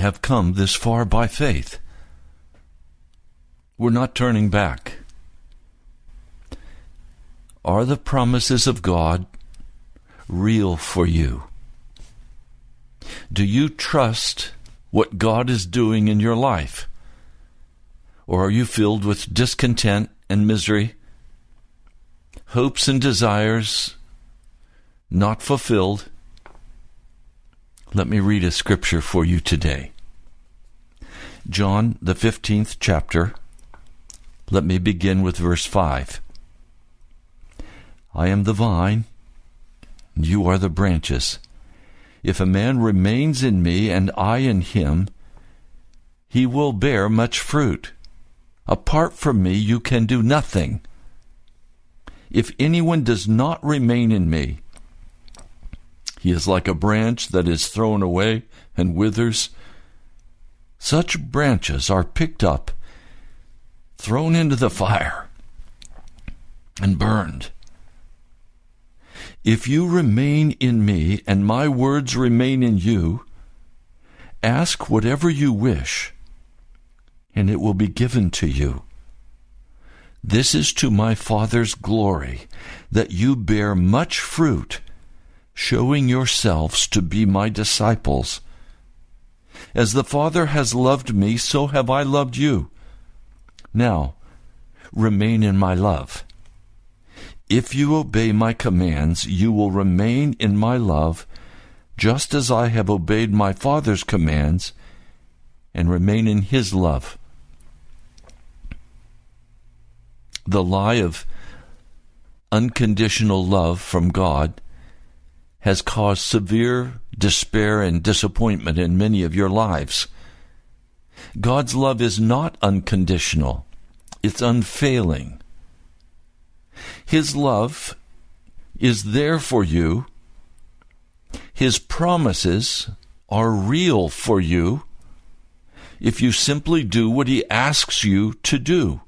Have come this far by faith. We're not turning back. Are the promises of God real for you? Do you trust what God is doing in your life? Or are you filled with discontent and misery, hopes and desires not fulfilled? Let me read a scripture for you today. John, the 15th chapter. Let me begin with verse 5. I am the vine, you are the branches. If a man remains in me and I in him, he will bear much fruit. Apart from me, you can do nothing. If anyone does not remain in me, he is like a branch that is thrown away and withers. Such branches are picked up, thrown into the fire, and burned. If you remain in me and my words remain in you, ask whatever you wish, and it will be given to you. This is to my Father's glory, that you bear much fruit showing yourselves to be my disciples. As the Father has loved me, so have I loved you. Now, remain in my love. If you obey my commands, you will remain in my love, just as I have obeyed my Father's commands and remain in his love. The lie of unconditional love from God has caused severe despair and disappointment in many of your lives. God's love is not unconditional, it's unfailing. His love is there for you. His promises are real for you. if you simply do what He asks you to do.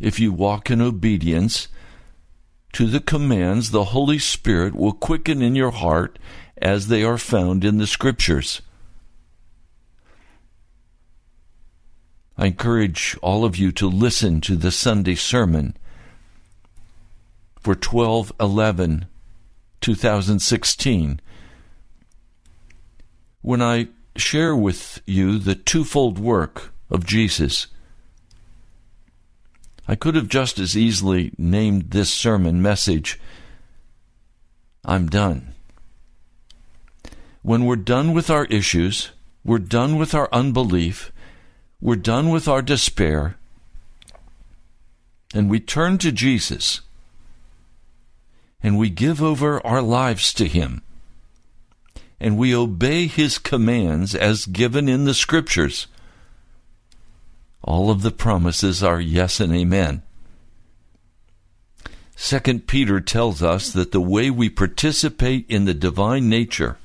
If you walk in obedience to the commands, the Holy Spirit will quicken in your heart as they are found in the Scriptures. I encourage all of you to listen to the Sunday sermon for 12 11 2016 when I share with you the twofold work of Jesus. I could have just as easily named this sermon message, I'm done. When we're done with our issues, we're done with our unbelief, we're done with our despair, and we turn to Jesus and we give over our lives to Him and we obey His commands as given in the Scriptures, all of the promises are yes and amen. Second Peter tells us that the way we participate in the divine nature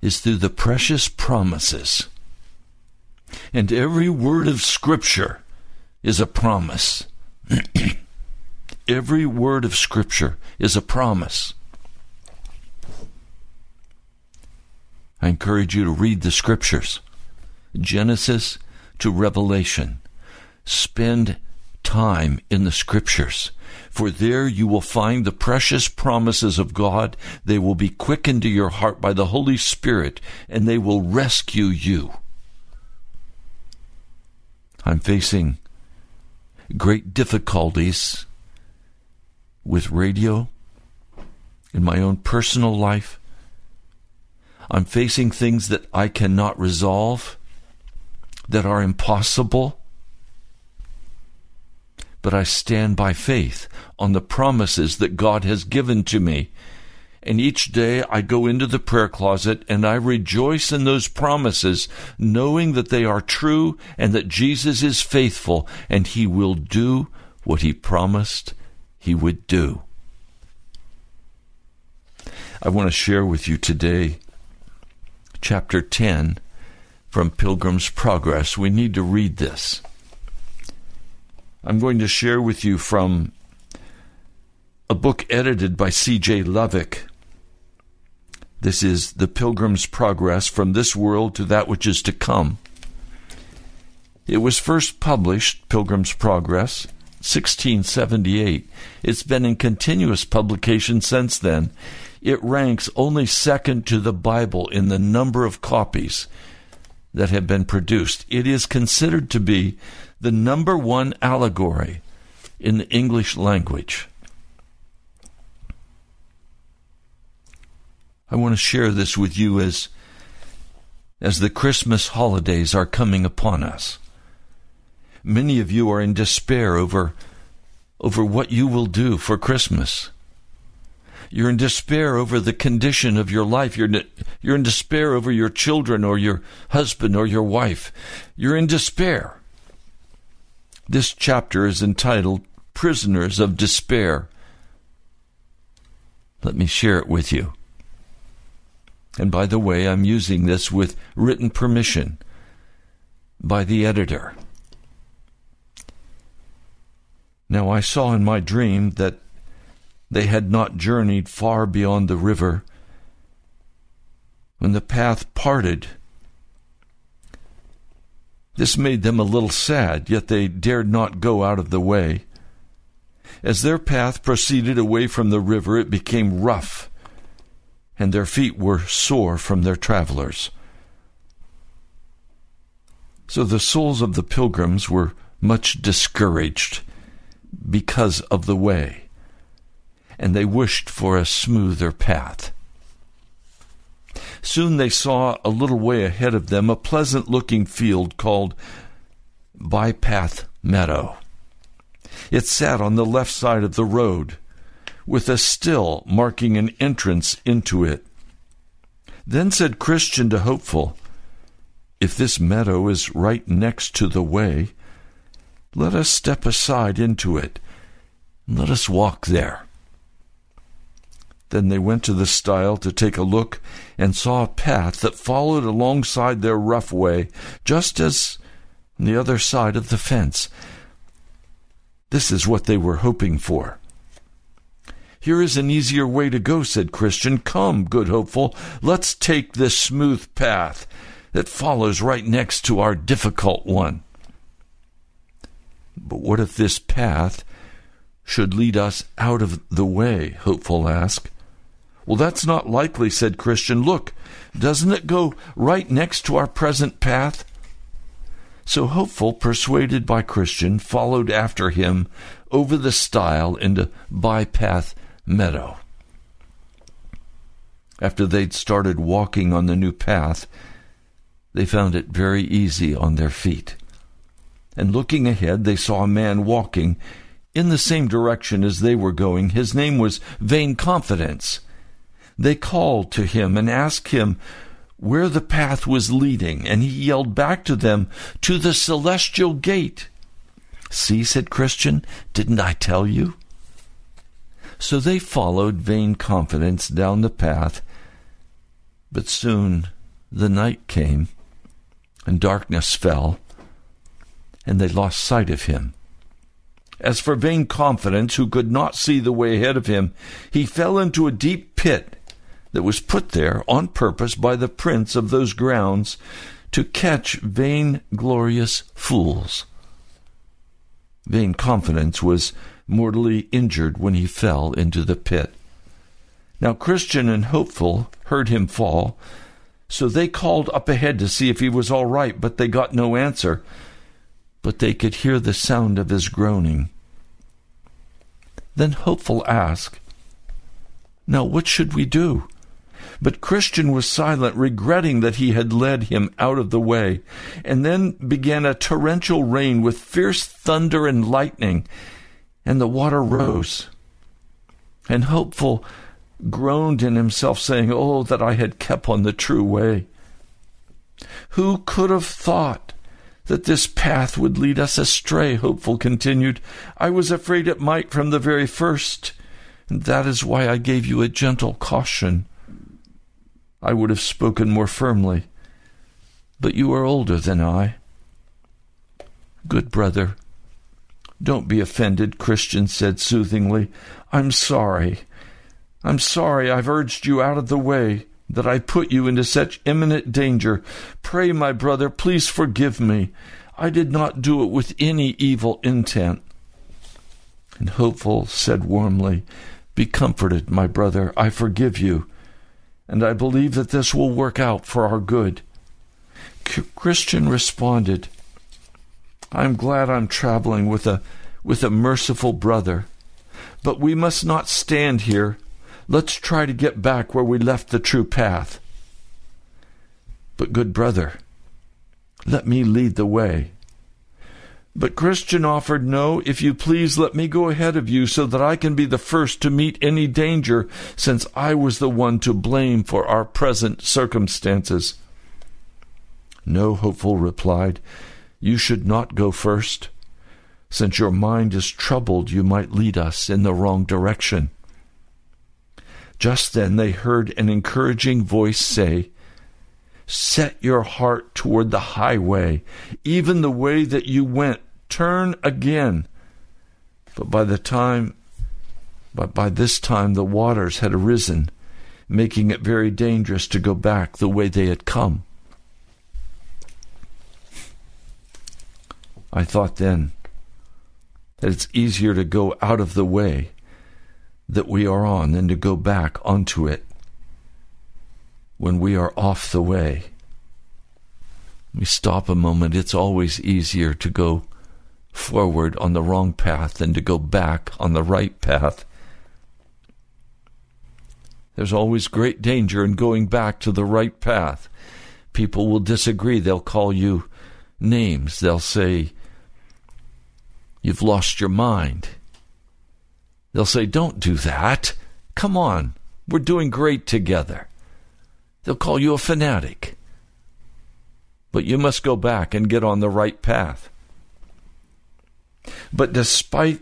is through the precious promises. And every word of Scripture is a promise. every word of Scripture is a promise. I encourage you to read the Scriptures, Genesis to Revelation. Spend time in the Scriptures, for there you will find the precious promises of God. They will be quickened to your heart by the Holy Spirit, and they will rescue you. I'm facing great difficulties with radio in my own personal life. I'm facing things that I cannot resolve, that are impossible. But I stand by faith on the promises that God has given to me. And each day I go into the prayer closet and I rejoice in those promises, knowing that they are true and that Jesus is faithful and he will do what he promised he would do. I want to share with you today chapter 10 from Pilgrim's Progress. We need to read this. I'm going to share with you from a book edited by C.J. Lovik. This is The Pilgrim's Progress from This World to That Which Is to Come. It was first published, Pilgrim's Progress, 1678. It's been in continuous publication since then it ranks only second to the Bible in the number of copies that have been produced. It is considered to be the number one allegory in the English language. I want to share this with you as as the Christmas holidays are coming upon us. Many of you are in despair over over what you will do for Christmas. You're in despair over the condition of your life. You're, you're in despair over your children or your husband or your wife. You're in despair. This chapter is entitled Prisoners of Despair. Let me share it with you. And by the way, I'm using this with written permission by the editor. Now, I saw in my dream that they had not journeyed far beyond the river when the path parted. This made them a little sad, yet they dared not go out of the way. As their path proceeded away from the river, it became rough, and their feet were sore from their travelers. So the souls of the pilgrims were much discouraged because of the way and they wished for a smoother path. Soon they saw a little way ahead of them a pleasant looking field called Bypath Meadow. It sat on the left side of the road, with a still marking an entrance into it. Then said Christian to Hopeful, If this meadow is right next to the way, let us step aside into it, and let us walk there. Then they went to the stile to take a look and saw a path that followed alongside their rough way, just as on the other side of the fence. This is what they were hoping for. Here is an easier way to go, said Christian. Come, good hopeful, let's take this smooth path that follows right next to our difficult one. But what if this path should lead us out of the way? Hopeful asked. Well, that's not likely, said Christian. Look, doesn't it go right next to our present path? So Hopeful, persuaded by Christian, followed after him over the stile into Bypath Meadow. After they'd started walking on the new path, they found it very easy on their feet. And looking ahead, they saw a man walking in the same direction as they were going. His name was Vain Confidence. They called to him and asked him where the path was leading, and he yelled back to them, To the celestial gate. See, said Christian, didn't I tell you? So they followed Vain Confidence down the path, but soon the night came, and darkness fell, and they lost sight of him. As for Vain Confidence, who could not see the way ahead of him, he fell into a deep pit that was put there on purpose by the prince of those grounds to catch vain glorious fools. Vain confidence was mortally injured when he fell into the pit. Now Christian and Hopeful heard him fall, so they called up ahead to see if he was all right, but they got no answer. But they could hear the sound of his groaning. Then Hopeful asked, Now what should we do? But Christian was silent, regretting that he had led him out of the way. And then began a torrential rain with fierce thunder and lightning, and the water rose. And Hopeful groaned in himself, saying, Oh, that I had kept on the true way. Who could have thought that this path would lead us astray? Hopeful continued. I was afraid it might from the very first, and that is why I gave you a gentle caution. I would have spoken more firmly. But you are older than I. Good brother, don't be offended, Christian said soothingly. I'm sorry. I'm sorry I've urged you out of the way, that I put you into such imminent danger. Pray, my brother, please forgive me. I did not do it with any evil intent. And Hopeful said warmly, Be comforted, my brother. I forgive you and I believe that this will work out for our good. Christian responded, I'm glad I'm traveling with a with a merciful brother. But we must not stand here. Let's try to get back where we left the true path. But good brother, let me lead the way. But Christian offered, No, if you please, let me go ahead of you so that I can be the first to meet any danger, since I was the one to blame for our present circumstances. No, Hopeful replied, You should not go first. Since your mind is troubled, you might lead us in the wrong direction. Just then they heard an encouraging voice say, Set your heart toward the highway, even the way that you went. Turn again. But by the time, but by this time, the waters had arisen, making it very dangerous to go back the way they had come. I thought then that it's easier to go out of the way that we are on than to go back onto it when we are off the way. We stop a moment. It's always easier to go forward on the wrong path than to go back on the right path. There's always great danger in going back to the right path. People will disagree. They'll call you names. They'll say, You've lost your mind. They'll say, Don't do that. Come on. We're doing great together. They'll call you a fanatic. But you must go back and get on the right path. But despite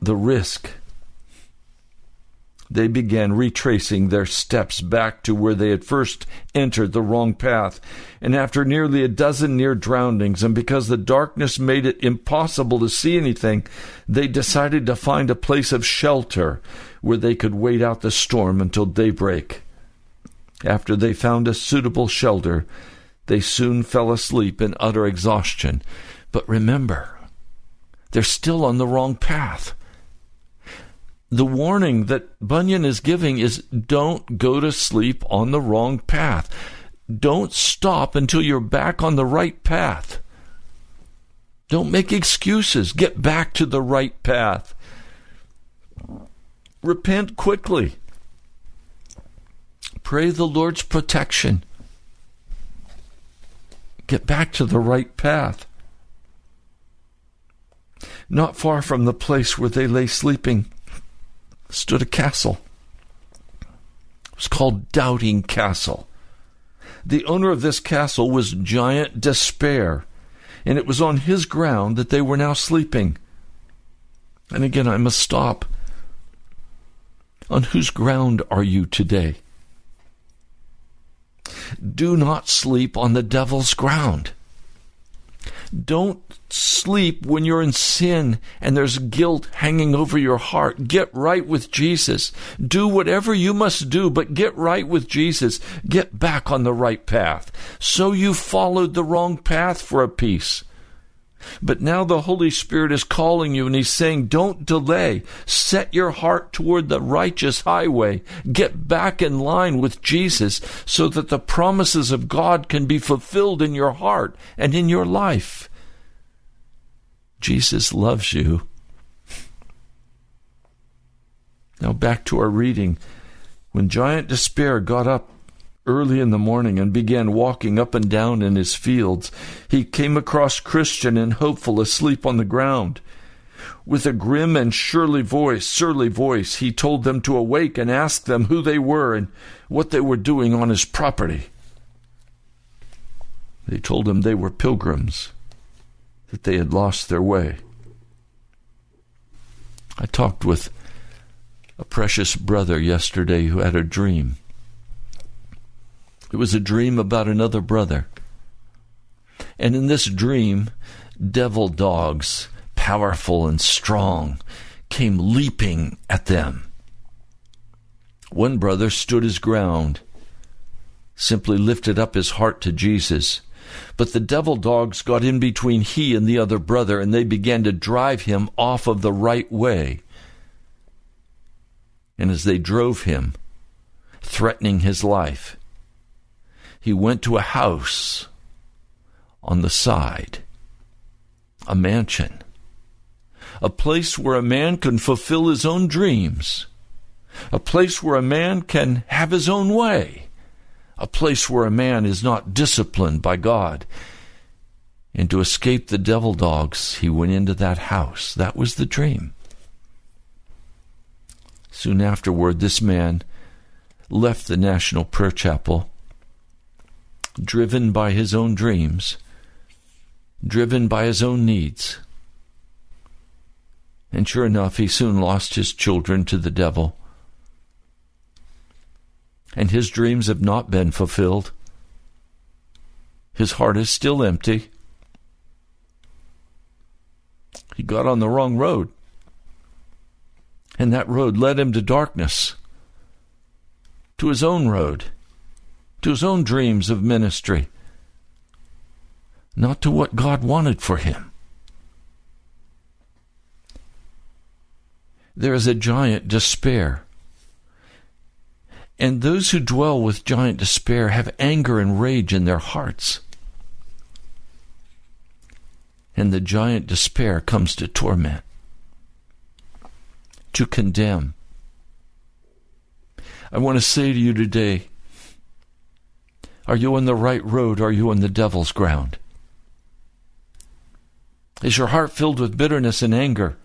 the risk, they began retracing their steps back to where they had first entered the wrong path. And after nearly a dozen near drownings, and because the darkness made it impossible to see anything, they decided to find a place of shelter where they could wait out the storm until daybreak. After they found a suitable shelter, they soon fell asleep in utter exhaustion. But remember, they're still on the wrong path the warning that Bunyan is giving is don't go to sleep on the wrong path. Don't stop until you're back on the right path. Don't make excuses. Get back to the right path. Repent quickly. Pray the Lord's protection. Get back to the right path. Not far from the place where they lay sleeping stood a castle. It was called Doubting Castle. The owner of this castle was Giant Despair, and it was on his ground that they were now sleeping. And again, I must stop. On whose ground are you today? Do not sleep on the devil's ground. Don't sleep when you're in sin and there's guilt hanging over your heart. Get right with Jesus. Do whatever you must do, but get right with Jesus. Get back on the right path. So you followed the wrong path for a piece. But now the Holy Spirit is calling you and He's saying, Don't delay. Set your heart toward the righteous highway. Get back in line with Jesus so that the promises of God can be fulfilled in your heart and in your life. Jesus loves you. Now back to our reading. When Giant Despair got up early in the morning and began walking up and down in his fields, he came across Christian and Hopeful asleep on the ground. With a grim and surly voice, surly voice, he told them to awake and ask them who they were and what they were doing on his property. They told him they were pilgrims that they had lost their way. I talked with a precious brother yesterday who had a dream. It was a dream about another brother. And in this dream, devil dogs, powerful and strong, came leaping at them. One brother stood his ground, simply lifted up his heart to Jesus but the devil dogs got in between he and the other brother, and they began to drive him off of the right way. And as they drove him, threatening his life, he went to a house on the side, a mansion, a place where a man can fulfill his own dreams, a place where a man can have his own way a place where a man is not disciplined by God. And to escape the devil dogs, he went into that house. That was the dream. Soon afterward, this man left the National Prayer Chapel, driven by his own dreams, driven by his own needs. And sure enough, he soon lost his children to the devil and his dreams have not been fulfilled. His heart is still empty. He got on the wrong road. And that road led him to darkness, to his own road, to his own dreams of ministry, not to what God wanted for him. There is a giant despair and those who dwell with giant despair have anger and rage in their hearts. And the giant despair comes to torment, to condemn. I want to say to you today are you on the right road? Are you on the devil's ground? Is your heart filled with bitterness and anger?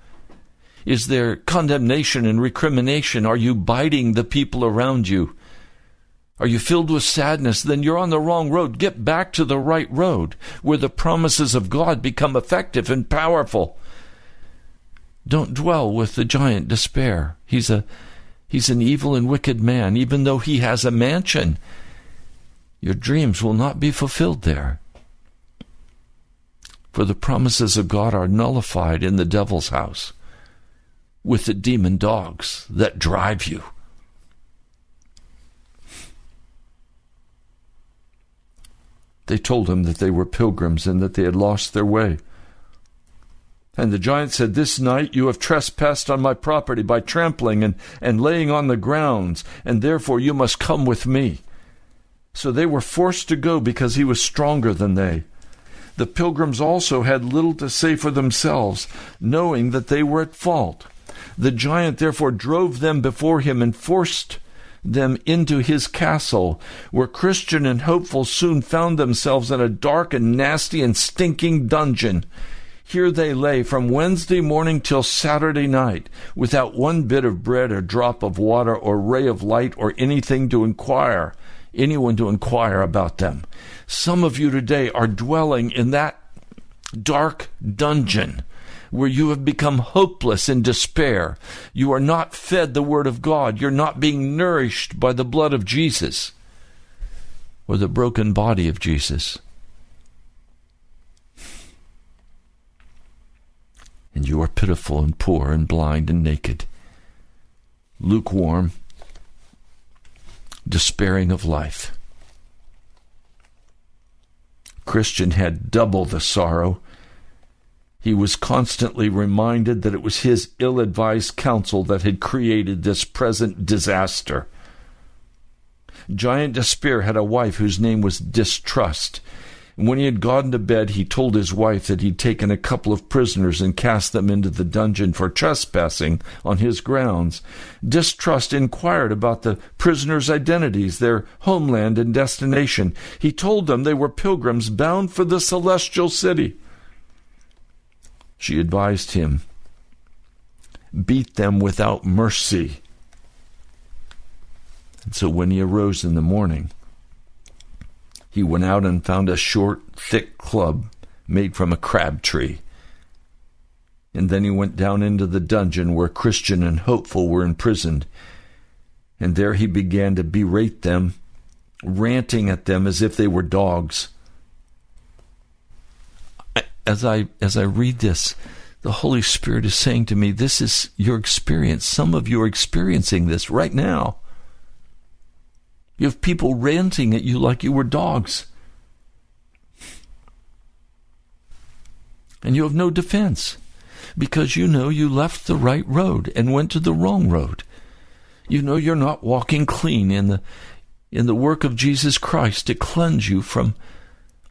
Is there condemnation and recrimination? Are you biting the people around you? Are you filled with sadness? Then you're on the wrong road. Get back to the right road where the promises of God become effective and powerful. Don't dwell with the giant despair. He's a He's an evil and wicked man, even though he has a mansion. Your dreams will not be fulfilled there. For the promises of God are nullified in the devil's house with the demon dogs that drive you. They told him that they were pilgrims and that they had lost their way. And the giant said, This night you have trespassed on my property by trampling and, and laying on the grounds, and therefore you must come with me. So they were forced to go because he was stronger than they. The pilgrims also had little to say for themselves, knowing that they were at fault. The giant therefore drove them before him and forced them into his castle, where Christian and Hopeful soon found themselves in a dark and nasty and stinking dungeon. Here they lay from Wednesday morning till Saturday night, without one bit of bread or drop of water or ray of light or anything to inquire anyone to inquire about them. Some of you today are dwelling in that dark dungeon where you have become hopeless in despair. You are not fed the Word of God. You're not being nourished by the blood of Jesus or the broken body of Jesus. And you are pitiful and poor and blind and naked, lukewarm despairing of life. Christian had double the sorrow. He was constantly reminded that it was his ill advised counsel that had created this present disaster. Giant Despair had a wife whose name was Distrust, when he had gone to bed, he told his wife that he'd taken a couple of prisoners and cast them into the dungeon for trespassing on his grounds. Distrust inquired about the prisoners' identities, their homeland and destination. He told them they were pilgrims bound for the celestial city. She advised him beat them without mercy. And so when he arose in the morning, he went out and found a short, thick club made from a crab tree. And then he went down into the dungeon where Christian and Hopeful were imprisoned. And there he began to berate them, ranting at them as if they were dogs. As I as I read this, the Holy Spirit is saying to me, This is your experience. Some of you are experiencing this right now. You have people ranting at you like you were dogs. And you have no defense because you know you left the right road and went to the wrong road. You know you're not walking clean in the in the work of Jesus Christ to cleanse you from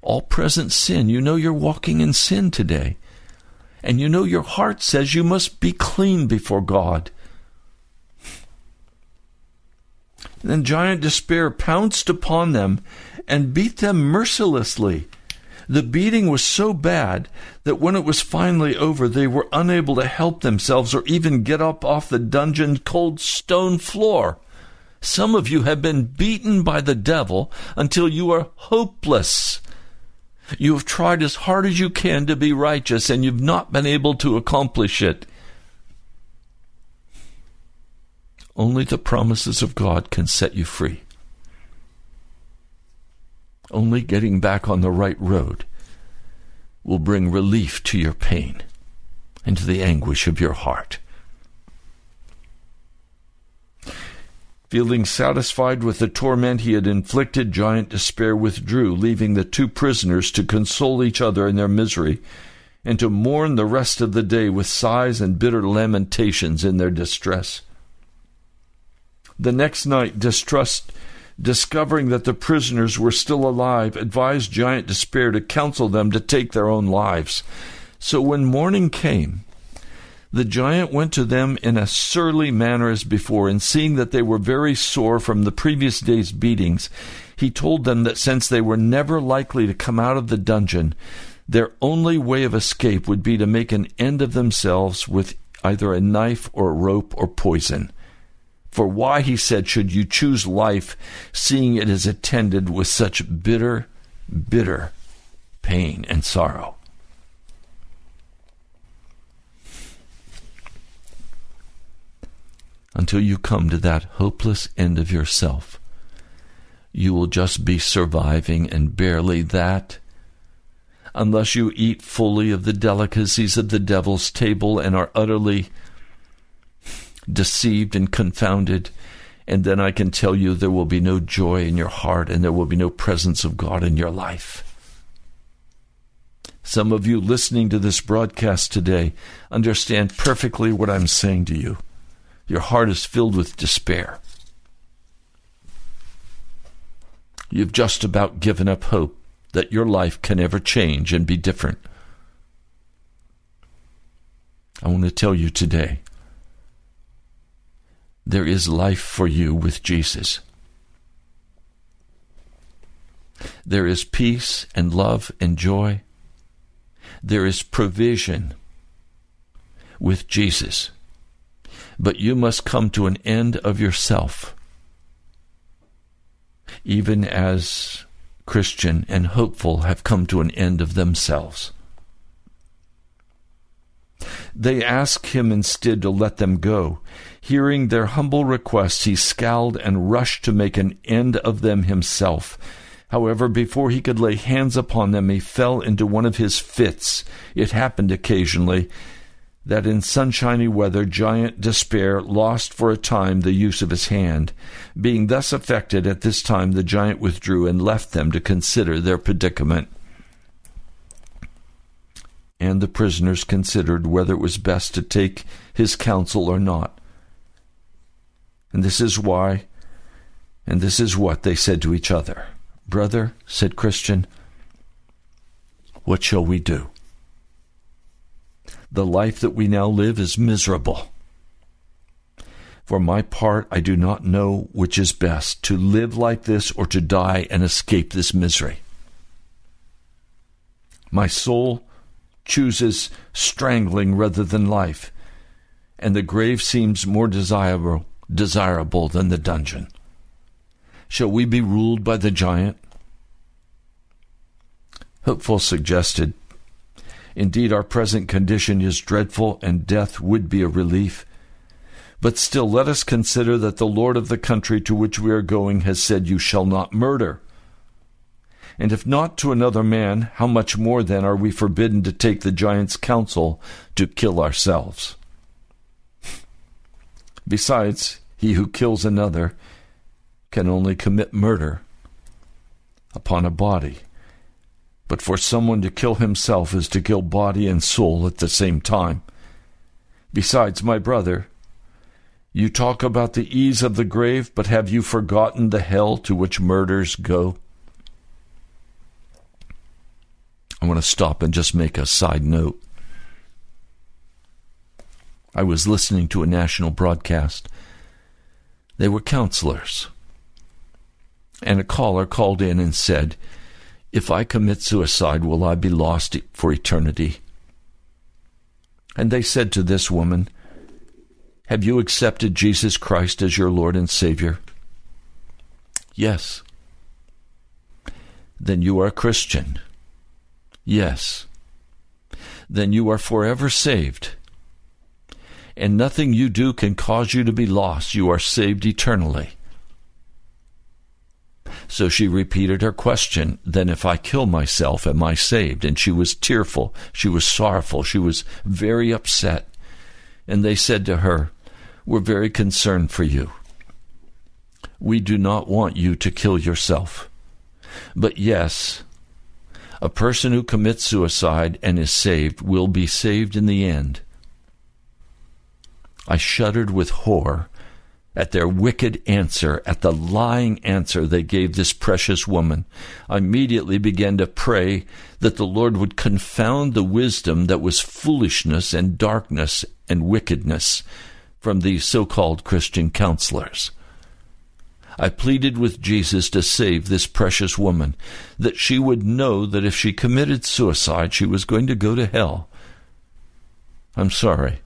all present sin. You know you're walking in sin today. And you know your heart says you must be clean before God. Then giant despair pounced upon them and beat them mercilessly. The beating was so bad that when it was finally over, they were unable to help themselves or even get up off the dungeon cold stone floor. Some of you have been beaten by the devil until you are hopeless. You have tried as hard as you can to be righteous and you've not been able to accomplish it. Only the promises of God can set you free. Only getting back on the right road will bring relief to your pain and to the anguish of your heart. Feeling satisfied with the torment he had inflicted, Giant Despair withdrew, leaving the two prisoners to console each other in their misery and to mourn the rest of the day with sighs and bitter lamentations in their distress. The next night, Distrust, discovering that the prisoners were still alive, advised Giant Despair to counsel them to take their own lives. So when morning came, the giant went to them in a surly manner as before, and seeing that they were very sore from the previous day's beatings, he told them that since they were never likely to come out of the dungeon, their only way of escape would be to make an end of themselves with either a knife or a rope or poison. For why, he said, should you choose life, seeing it is attended with such bitter, bitter pain and sorrow? until you come to that hopeless end of yourself, you will just be surviving and barely that. Unless you eat fully of the delicacies of the devil's table and are utterly deceived and confounded, and then I can tell you there will be no joy in your heart and there will be no presence of God in your life. Some of you listening to this broadcast today understand perfectly what I'm saying to you. Your heart is filled with despair. You've just about given up hope that your life can ever change and be different. I want to tell you today there is life for you with Jesus. There is peace and love and joy. There is provision with Jesus. But you must come to an end of yourself, even as Christian and hopeful have come to an end of themselves. They ask him instead to let them go. Hearing their humble request, he scowled and rushed to make an end of them himself. However, before he could lay hands upon them, he fell into one of his fits. It happened occasionally that in sunshiny weather giant despair lost for a time the use of his hand. Being thus affected at this time, the giant withdrew and left them to consider their predicament and the prisoners considered whether it was best to take his counsel or not. And this is why, and this is what they said to each other. Brother, said Christian, what shall we do? The life that we now live is miserable. For my part, I do not know which is best to live like this or to die and escape this misery. My soul chooses strangling rather than life, and the grave seems more desirable, desirable than the dungeon. Shall we be ruled by the giant? Hopeful suggested, Indeed, our present condition is dreadful, and death would be a relief. But still, let us consider that the Lord of the country to which we are going has said, You shall not murder. And if not to another man, how much more then are we forbidden to take the giant's counsel to kill ourselves? Besides, he who kills another can only commit murder upon a body. But for someone to kill himself is to kill body and soul at the same time. Besides, my brother, you talk about the ease of the grave, but have you forgotten the hell to which murders go? I want to stop and just make a side note. I was listening to a national broadcast. They were counselors. And a caller called in and said, If I commit suicide, will I be lost for eternity? And they said to this woman, Have you accepted Jesus Christ as your Lord and Savior? Yes. Then you are a Christian. Yes. Then you are forever saved. And nothing you do can cause you to be lost. You are saved eternally. So she repeated her question Then, if I kill myself, am I saved? And she was tearful. She was sorrowful. She was very upset. And they said to her, We're very concerned for you. We do not want you to kill yourself. But yes, a person who commits suicide and is saved will be saved in the end. I shuddered with horror at their wicked answer, at the lying answer they gave this precious woman. I immediately began to pray that the Lord would confound the wisdom that was foolishness and darkness and wickedness from these so called Christian counselors. I pleaded with Jesus to save this precious woman, that she would know that if she committed suicide, she was going to go to hell. I'm sorry.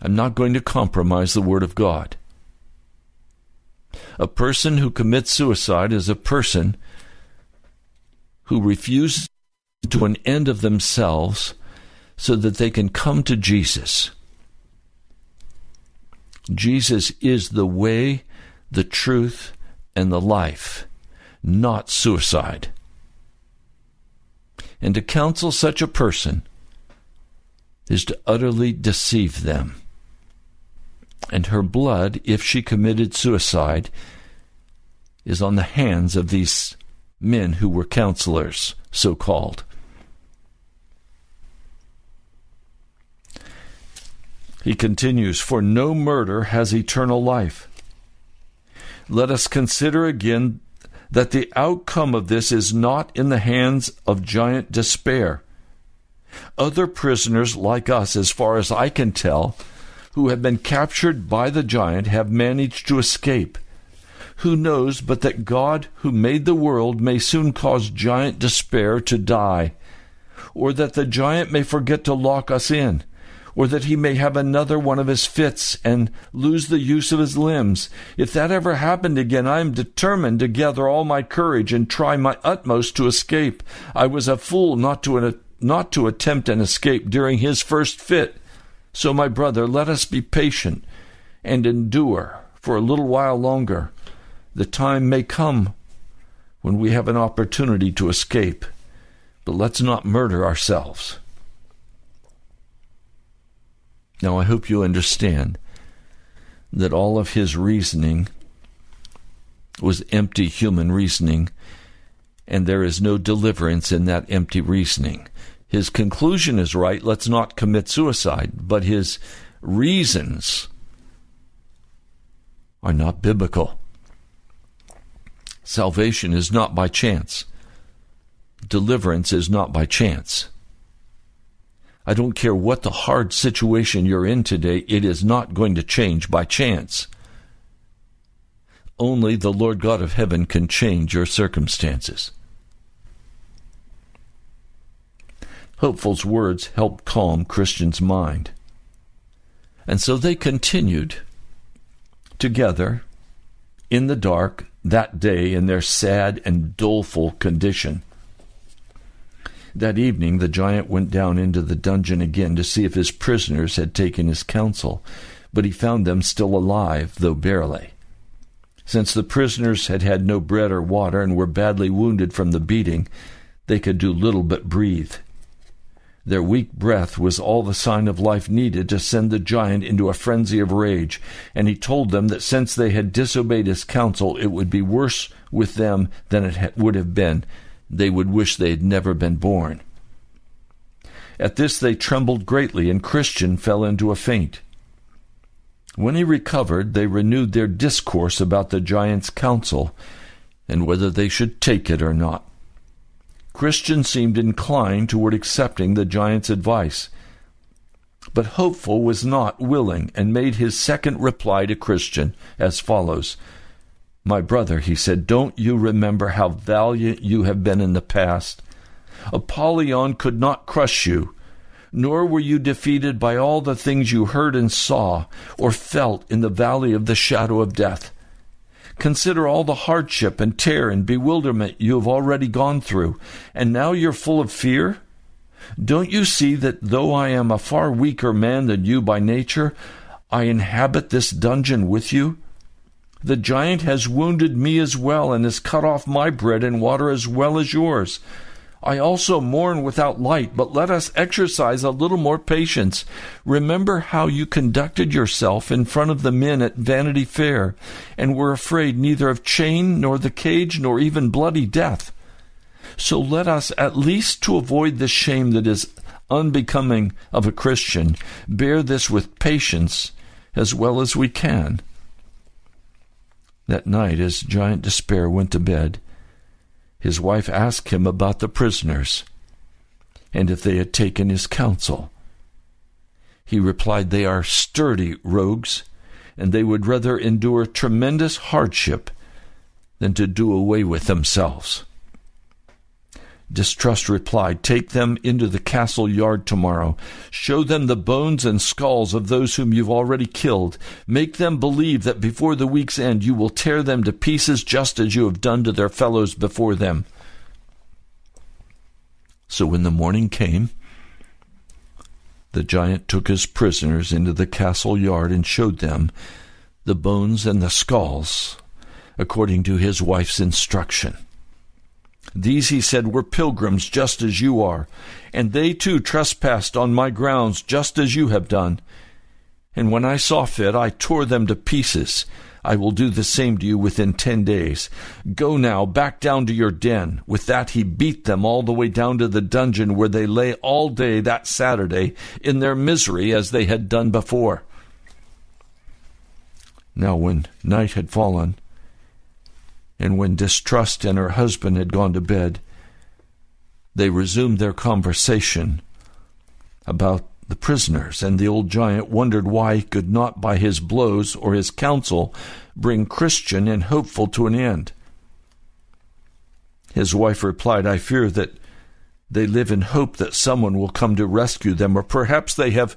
I'm not going to compromise the Word of God. A person who commits suicide is a person who refuses to an end of themselves so that they can come to Jesus. Jesus is the way, the truth, and the life, not suicide. And to counsel such a person is to utterly deceive them. And her blood, if she committed suicide, is on the hands of these men who were counselors, so called. He continues, For no murder has eternal life. Let us consider again that the outcome of this is not in the hands of giant despair. Other prisoners like us, as far as I can tell, who have been captured by the giant, have managed to escape. Who knows but that God, who made the world, may soon cause giant despair to die, or that the giant may forget to lock us in, or that he may have another one of his fits and lose the use of his limbs. If that ever happened again, I am determined to gather all my courage and try my utmost to escape. I was a fool not to, not to attempt an escape during his first fit. So, my brother, let us be patient and endure for a little while longer. The time may come when we have an opportunity to escape, but let's not murder ourselves. Now, I hope you understand that all of his reasoning was empty human reasoning, and there is no deliverance in that empty reasoning. His conclusion is right, let's not commit suicide, but his reasons are not biblical. Salvation is not by chance. Deliverance is not by chance. I don't care what the hard situation you're in today, it is not going to change by chance. Only the Lord God of heaven can change your circumstances. Hopeful's words helped calm Christian's mind. And so they continued together in the dark that day in their sad and doleful condition. That evening, the giant went down into the dungeon again to see if his prisoners had taken his counsel, but he found them still alive, though barely. Since the prisoners had had no bread or water and were badly wounded from the beating, they could do little but breathe. Their weak breath was all the sign of life needed to send the giant into a frenzy of rage, and he told them that since they had disobeyed his counsel, it would be worse with them than it would have been they would wish they had never been born. At this they trembled greatly, and Christian fell into a faint. When he recovered, they renewed their discourse about the giant's counsel, and whether they should take it or not. Christian seemed inclined toward accepting the giant's advice, but Hopeful was not willing, and made his second reply to Christian as follows my brother, he said, don't you remember how valiant you have been in the past? Apollyon could not crush you, nor were you defeated by all the things you heard and saw or felt in the valley of the shadow of death. Consider all the hardship and tear and bewilderment you have already gone through, and now you're full of fear? Don't you see that though I am a far weaker man than you by nature, I inhabit this dungeon with you? The giant has wounded me as well, and has cut off my bread and water as well as yours. I also mourn without light, but let us exercise a little more patience. Remember how you conducted yourself in front of the men at Vanity Fair, and were afraid neither of chain, nor the cage, nor even bloody death. So let us, at least to avoid the shame that is unbecoming of a Christian, bear this with patience as well as we can. That night, as Giant Despair went to bed, his wife asked him about the prisoners and if they had taken his counsel. He replied, They are sturdy rogues, and they would rather endure tremendous hardship than to do away with themselves. Distrust replied, Take them into the castle yard tomorrow. Show them the bones and skulls of those whom you've already killed. Make them believe that before the week's end you will tear them to pieces just as you have done to their fellows before them. So when the morning came, the giant took his prisoners into the castle yard and showed them the bones and the skulls, according to his wife's instruction. These, he said, were pilgrims just as you are, and they too trespassed on my grounds just as you have done. And when I saw fit, I tore them to pieces. I will do the same to you within ten days. Go now back down to your den. With that, he beat them all the way down to the dungeon where they lay all day that Saturday in their misery as they had done before. Now, when night had fallen, and when Distrust and her husband had gone to bed, they resumed their conversation about the prisoners, and the old giant wondered why he could not, by his blows or his counsel, bring Christian and Hopeful to an end. His wife replied, I fear that they live in hope that someone will come to rescue them, or perhaps they have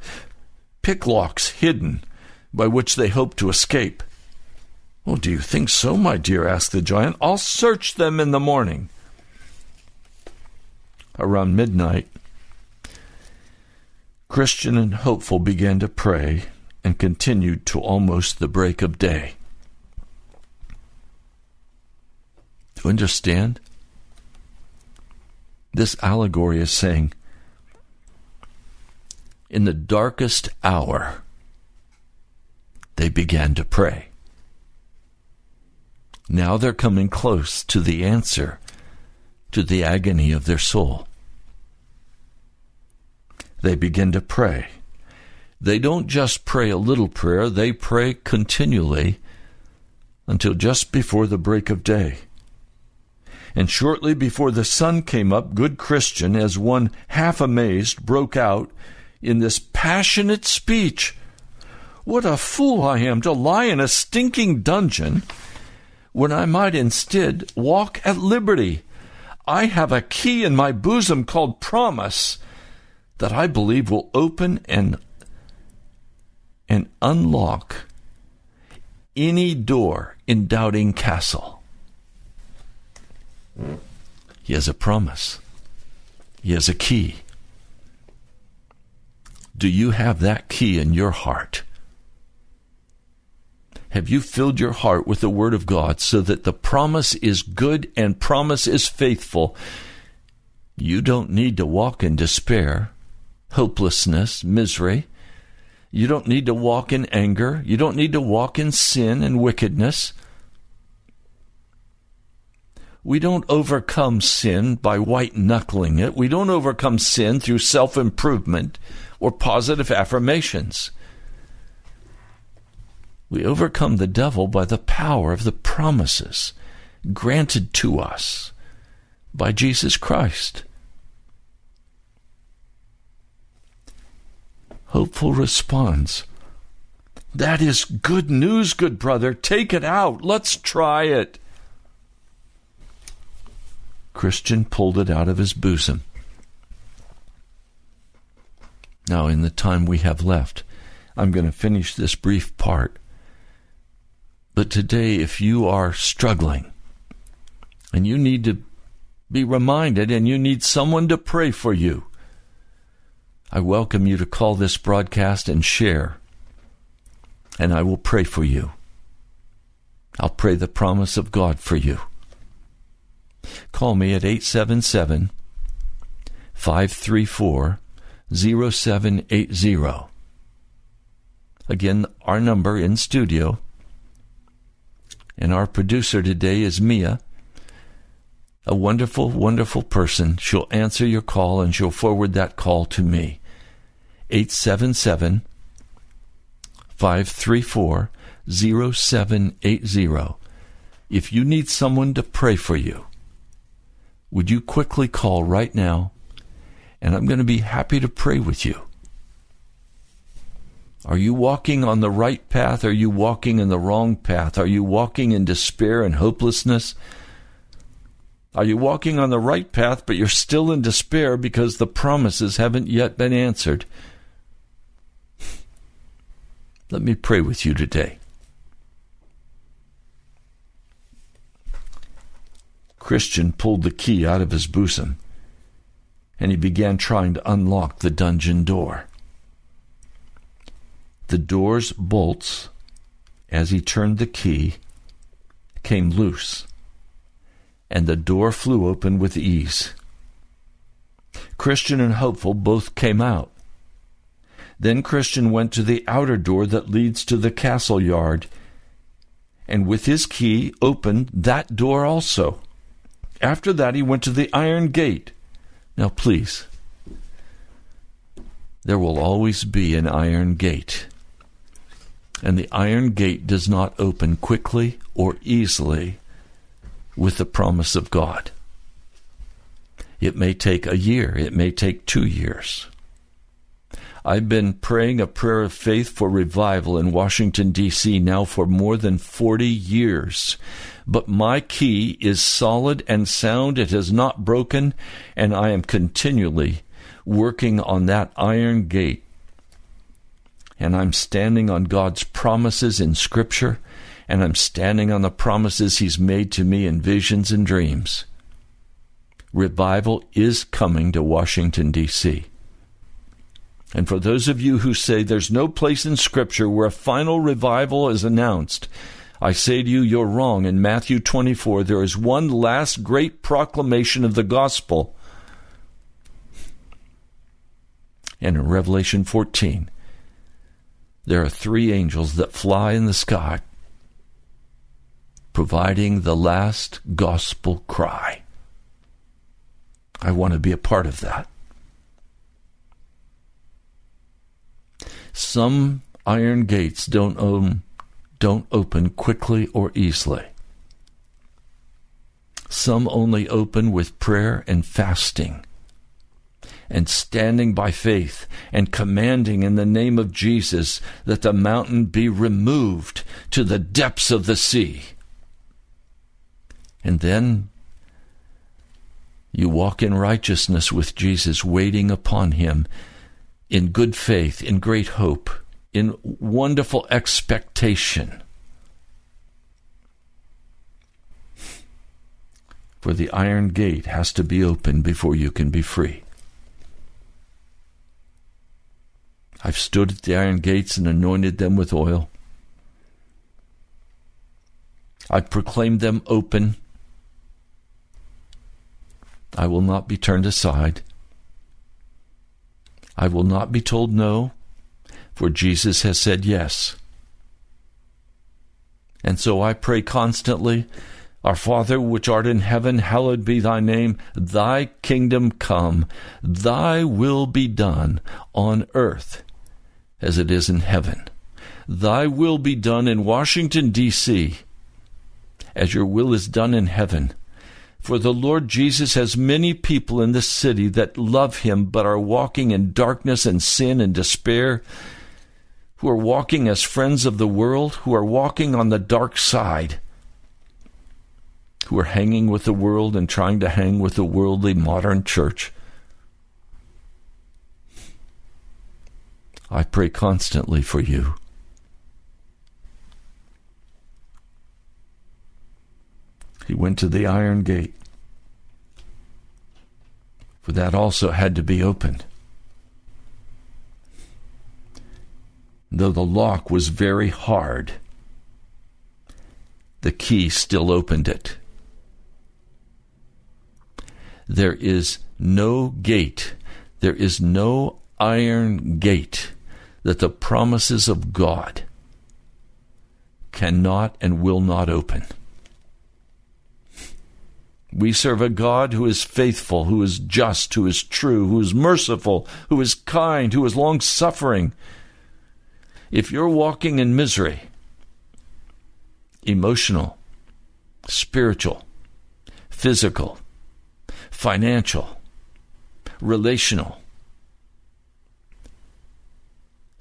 picklocks hidden by which they hope to escape. Oh, do you think so, my dear? asked the giant. I'll search them in the morning. Around midnight, Christian and Hopeful began to pray and continued to almost the break of day. Do you understand? This allegory is saying, in the darkest hour, they began to pray. Now they're coming close to the answer to the agony of their soul. They begin to pray. They don't just pray a little prayer, they pray continually until just before the break of day. And shortly before the sun came up, good Christian, as one half amazed, broke out in this passionate speech. What a fool I am to lie in a stinking dungeon when I might instead walk at liberty. I have a key in my bosom called promise that I believe will open and and unlock any door in Doubting Castle. He has a promise. He has a key. Do you have that key in your heart? Have you filled your heart with the Word of God so that the promise is good and promise is faithful? You don't need to walk in despair, hopelessness, misery. You don't need to walk in anger. You don't need to walk in sin and wickedness. We don't overcome sin by white knuckling it. We don't overcome sin through self improvement or positive affirmations. We overcome the devil by the power of the promises granted to us by Jesus Christ. Hopeful response. That is good news, good brother. Take it out. Let's try it. Christian pulled it out of his bosom. Now, in the time we have left, I'm going to finish this brief part but today, if you are struggling and you need to be reminded and you need someone to pray for you, I welcome you to call this broadcast and share, and I will pray for you. I'll pray the promise of God for you. Call me at 877 534 0780. Again, our number in studio and our producer today is Mia. A wonderful, wonderful person. She'll answer your call and she'll forward that call to me. 877 534 0780. If you need someone to pray for you, would you quickly call right now? And I'm going to be happy to pray with you. Are you walking on the right path? Are you walking in the wrong path? Are you walking in despair and hopelessness? Are you walking on the right path, but you're still in despair because the promises haven't yet been answered? Let me pray with you today. Christian pulled the key out of his bosom and he began trying to unlock the dungeon door. The door's bolts, as he turned the key, came loose, and the door flew open with ease. Christian and Hopeful both came out. Then Christian went to the outer door that leads to the castle yard, and with his key opened that door also. After that, he went to the iron gate. Now, please, there will always be an iron gate. And the iron gate does not open quickly or easily with the promise of God. It may take a year, it may take two years. I've been praying a prayer of faith for revival in Washington, D.C. now for more than 40 years. But my key is solid and sound. It has not broken, and I am continually working on that iron gate. And I'm standing on God's promises in Scripture, and I'm standing on the promises He's made to me in visions and dreams. Revival is coming to Washington, D.C. And for those of you who say there's no place in Scripture where a final revival is announced, I say to you, you're wrong. In Matthew 24, there is one last great proclamation of the gospel. And in Revelation 14, there are three angels that fly in the sky, providing the last gospel cry. I want to be a part of that. Some iron gates don't own, don't open quickly or easily. Some only open with prayer and fasting and standing by faith and commanding in the name of Jesus that the mountain be removed to the depths of the sea. And then you walk in righteousness with Jesus, waiting upon him in good faith, in great hope, in wonderful expectation. For the iron gate has to be opened before you can be free. I've stood at the iron gates and anointed them with oil. I've proclaimed them open. I will not be turned aside. I will not be told no, for Jesus has said yes. And so I pray constantly, Our Father which art in heaven, hallowed be thy name, thy kingdom come, thy will be done on earth as it is in heaven. Thy will be done in Washington, D.C., as your will is done in heaven. For the Lord Jesus has many people in this city that love him but are walking in darkness and sin and despair, who are walking as friends of the world, who are walking on the dark side, who are hanging with the world and trying to hang with the worldly modern church. I pray constantly for you. He went to the iron gate, for that also had to be opened. Though the lock was very hard, the key still opened it. There is no gate, there is no iron gate that the promises of God cannot and will not open. We serve a God who is faithful, who is just, who is true, who is merciful, who is kind, who is long suffering. If you're walking in misery, emotional, spiritual, physical, financial, relational,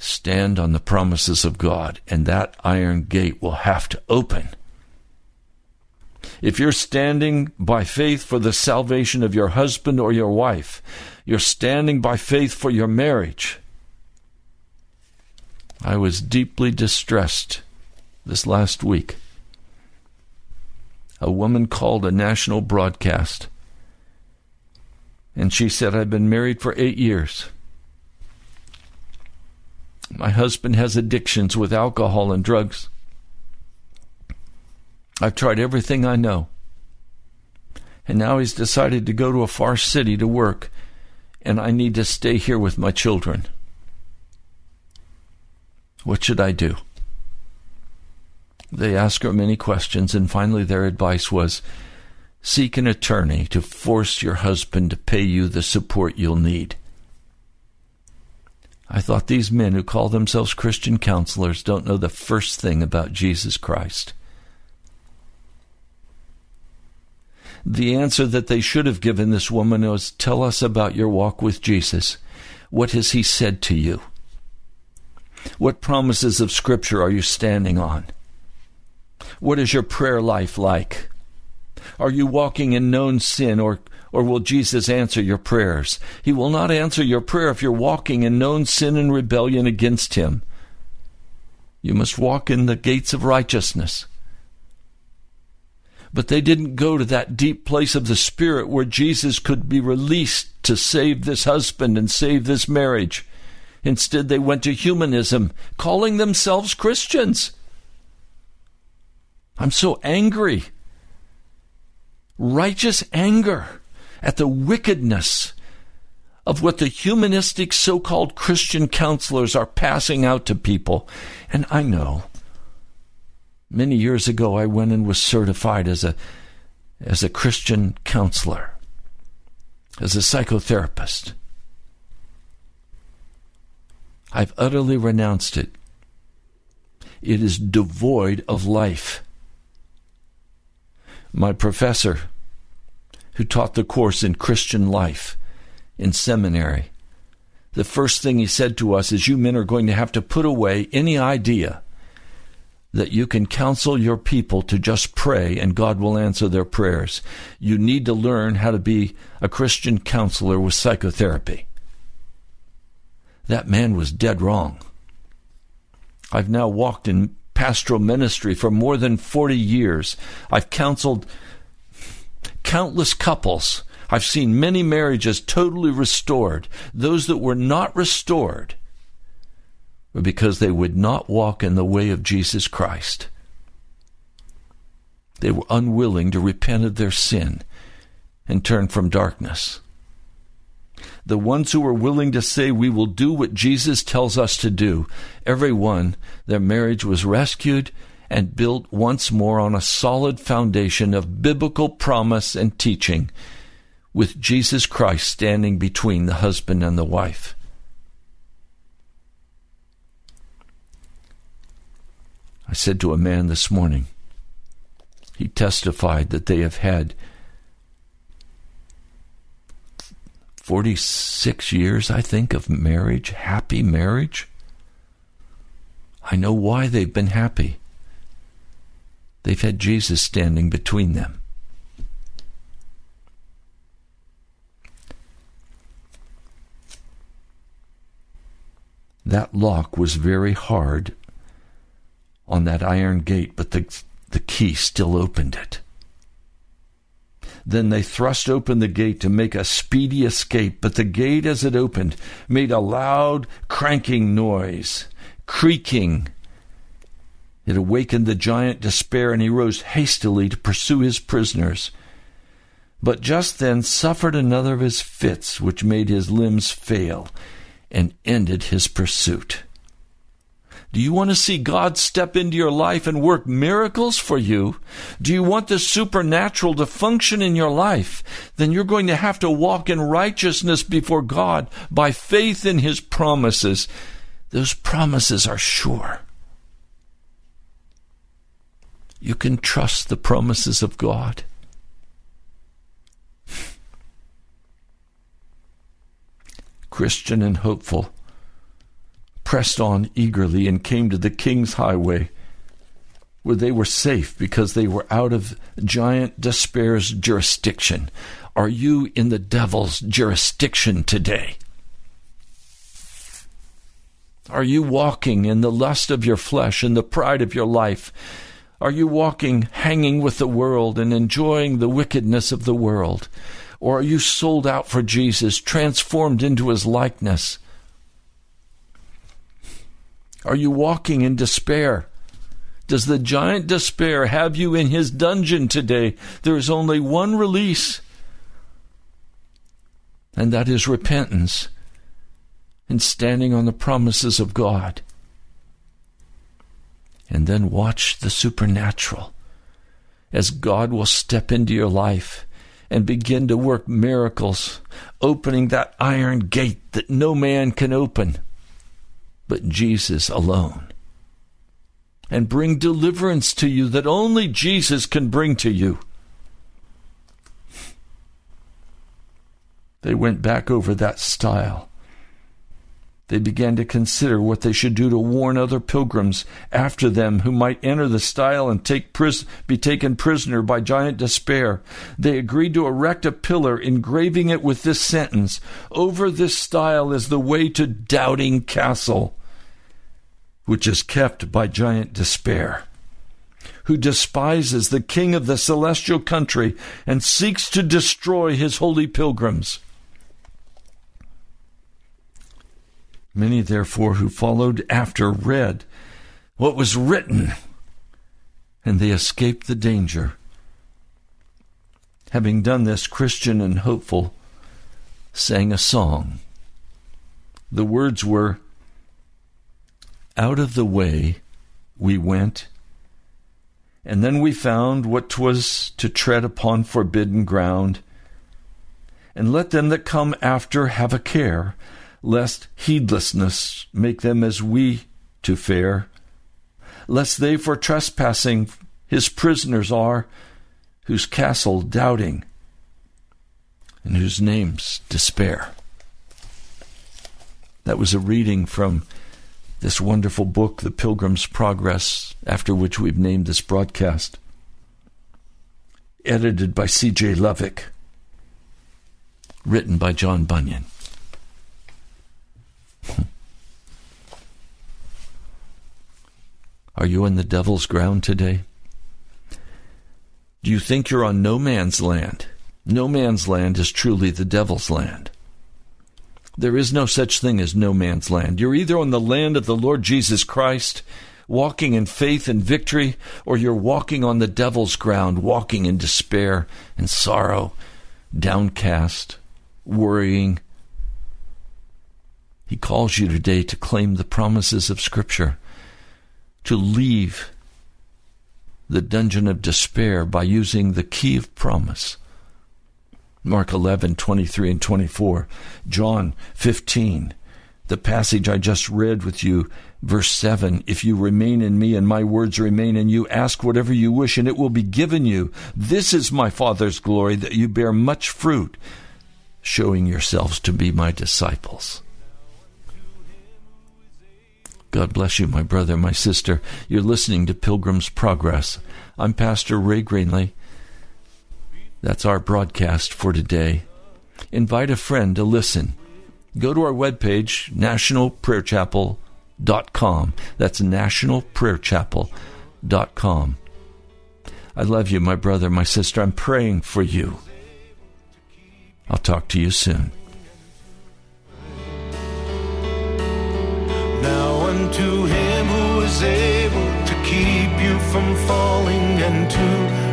stand on the promises of God, and that iron gate will have to open. If you're standing by faith for the salvation of your husband or your wife, you're standing by faith for your marriage. I was deeply distressed this last week. A woman called a national broadcast, and she said, I've been married for eight years. My husband has addictions with alcohol and drugs. I've tried everything I know. And now he's decided to go to a far city to work, and I need to stay here with my children. What should I do? They asked her many questions, and finally their advice was seek an attorney to force your husband to pay you the support you'll need. I thought these men who call themselves Christian counselors don't know the first thing about Jesus Christ. The answer that they should have given this woman was Tell us about your walk with Jesus. What has he said to you? What promises of Scripture are you standing on? What is your prayer life like? Are you walking in known sin or or will Jesus answer your prayers? He will not answer your prayer if you're walking in known sin and rebellion against him. You must walk in the gates of righteousness. But they didn't go to that deep place of the Spirit where Jesus could be released to save this husband and save this marriage. Instead, they went to humanism, calling themselves Christians. I'm so angry. Righteous anger at the wickedness of what the humanistic so called Christian counselors are passing out to people. And I know. Many years ago, I went and was certified as a, as a Christian counselor, as a psychotherapist. I've utterly renounced it. It is devoid of life. My professor, who taught the course in Christian life in seminary, the first thing he said to us is, You men are going to have to put away any idea that you can counsel your people to just pray and God will answer their prayers. You need to learn how to be a Christian counselor with psychotherapy. That man was dead wrong. I've now walked in pastoral ministry for more than 40 years. I've counseled countless couples. I've seen many marriages totally restored. Those that were not restored were because they would not walk in the way of Jesus Christ. They were unwilling to repent of their sin and turn from darkness. The ones who were willing to say, We will do what Jesus tells us to do, every one, their marriage was rescued and built once more on a solid foundation of biblical promise and teaching, with Jesus Christ standing between the husband and the wife. I said to a man this morning, he testified that they have had 46 years, I think, of marriage, happy marriage. I know why they've been happy. They've had Jesus standing between them. That lock was very hard on that iron gate, but the, the key still opened it. Then they thrust open the gate to make a speedy escape, but the gate, as it opened, made a loud cranking noise, creaking. It awakened the giant despair, and he rose hastily to pursue his prisoners. But just then suffered another of his fits, which made his limbs fail and ended his pursuit. Do you want to see God step into your life and work miracles for you? Do you want the supernatural to function in your life? Then you're going to have to walk in righteousness before God by faith in His promises. Those promises are sure. You can trust the promises of God. Christian and hopeful pressed on eagerly and came to the king's highway, where they were safe because they were out of giant despair's jurisdiction. Are you in the devil's jurisdiction today? Are you walking in the lust of your flesh and the pride of your life? Are you walking hanging with the world and enjoying the wickedness of the world? Or are you sold out for Jesus, transformed into his likeness? Are you walking in despair? Does the giant despair have you in his dungeon today? There is only one release, and that is repentance and standing on the promises of God. And then watch the supernatural as God will step into your life and begin to work miracles, opening that iron gate that no man can open but Jesus alone. And bring deliverance to you that only Jesus can bring to you. They went back over that stile. They began to consider what they should do to warn other pilgrims after them who might enter the stile and take pris- be taken prisoner by giant despair. They agreed to erect a pillar, engraving it with this sentence Over this stile is the way to Doubting Castle, which is kept by giant despair who despises the king of the celestial country and seeks to destroy his holy pilgrims. Many, therefore, who followed after read what was written, and they escaped the danger. Having done this, Christian and hopeful sang a song. The words were, Out of the way we went, and then we found what 'twas to tread upon forbidden ground. And let them that come after have a care lest heedlessness make them as we to fare, lest they for trespassing his prisoners are, whose castle doubting, and whose names despair. That was a reading from this wonderful book, The Pilgrim's Progress, after which we've named this broadcast, edited by C.J. Lovik, written by John Bunyan. Are you in the devil's ground today? Do you think you're on no man's land? No man's land is truly the devil's land. There is no such thing as no man's land. You're either on the land of the Lord Jesus Christ, walking in faith and victory, or you're walking on the devil's ground, walking in despair and sorrow, downcast, worrying, he calls you today to claim the promises of Scripture, to leave the dungeon of despair by using the key of promise. Mark 11, 23 and 24. John 15, the passage I just read with you, verse 7. If you remain in me and my words remain in you, ask whatever you wish and it will be given you. This is my Father's glory, that you bear much fruit, showing yourselves to be my disciples. God bless you, my brother, my sister. You're listening to Pilgrim's Progress. I'm Pastor Ray Greenley. That's our broadcast for today. Invite a friend to listen. Go to our webpage, nationalprayerchapel.com. That's nationalprayerchapel.com. I love you, my brother, my sister. I'm praying for you. I'll talk to you soon. Now unto him who is able to keep you from falling and to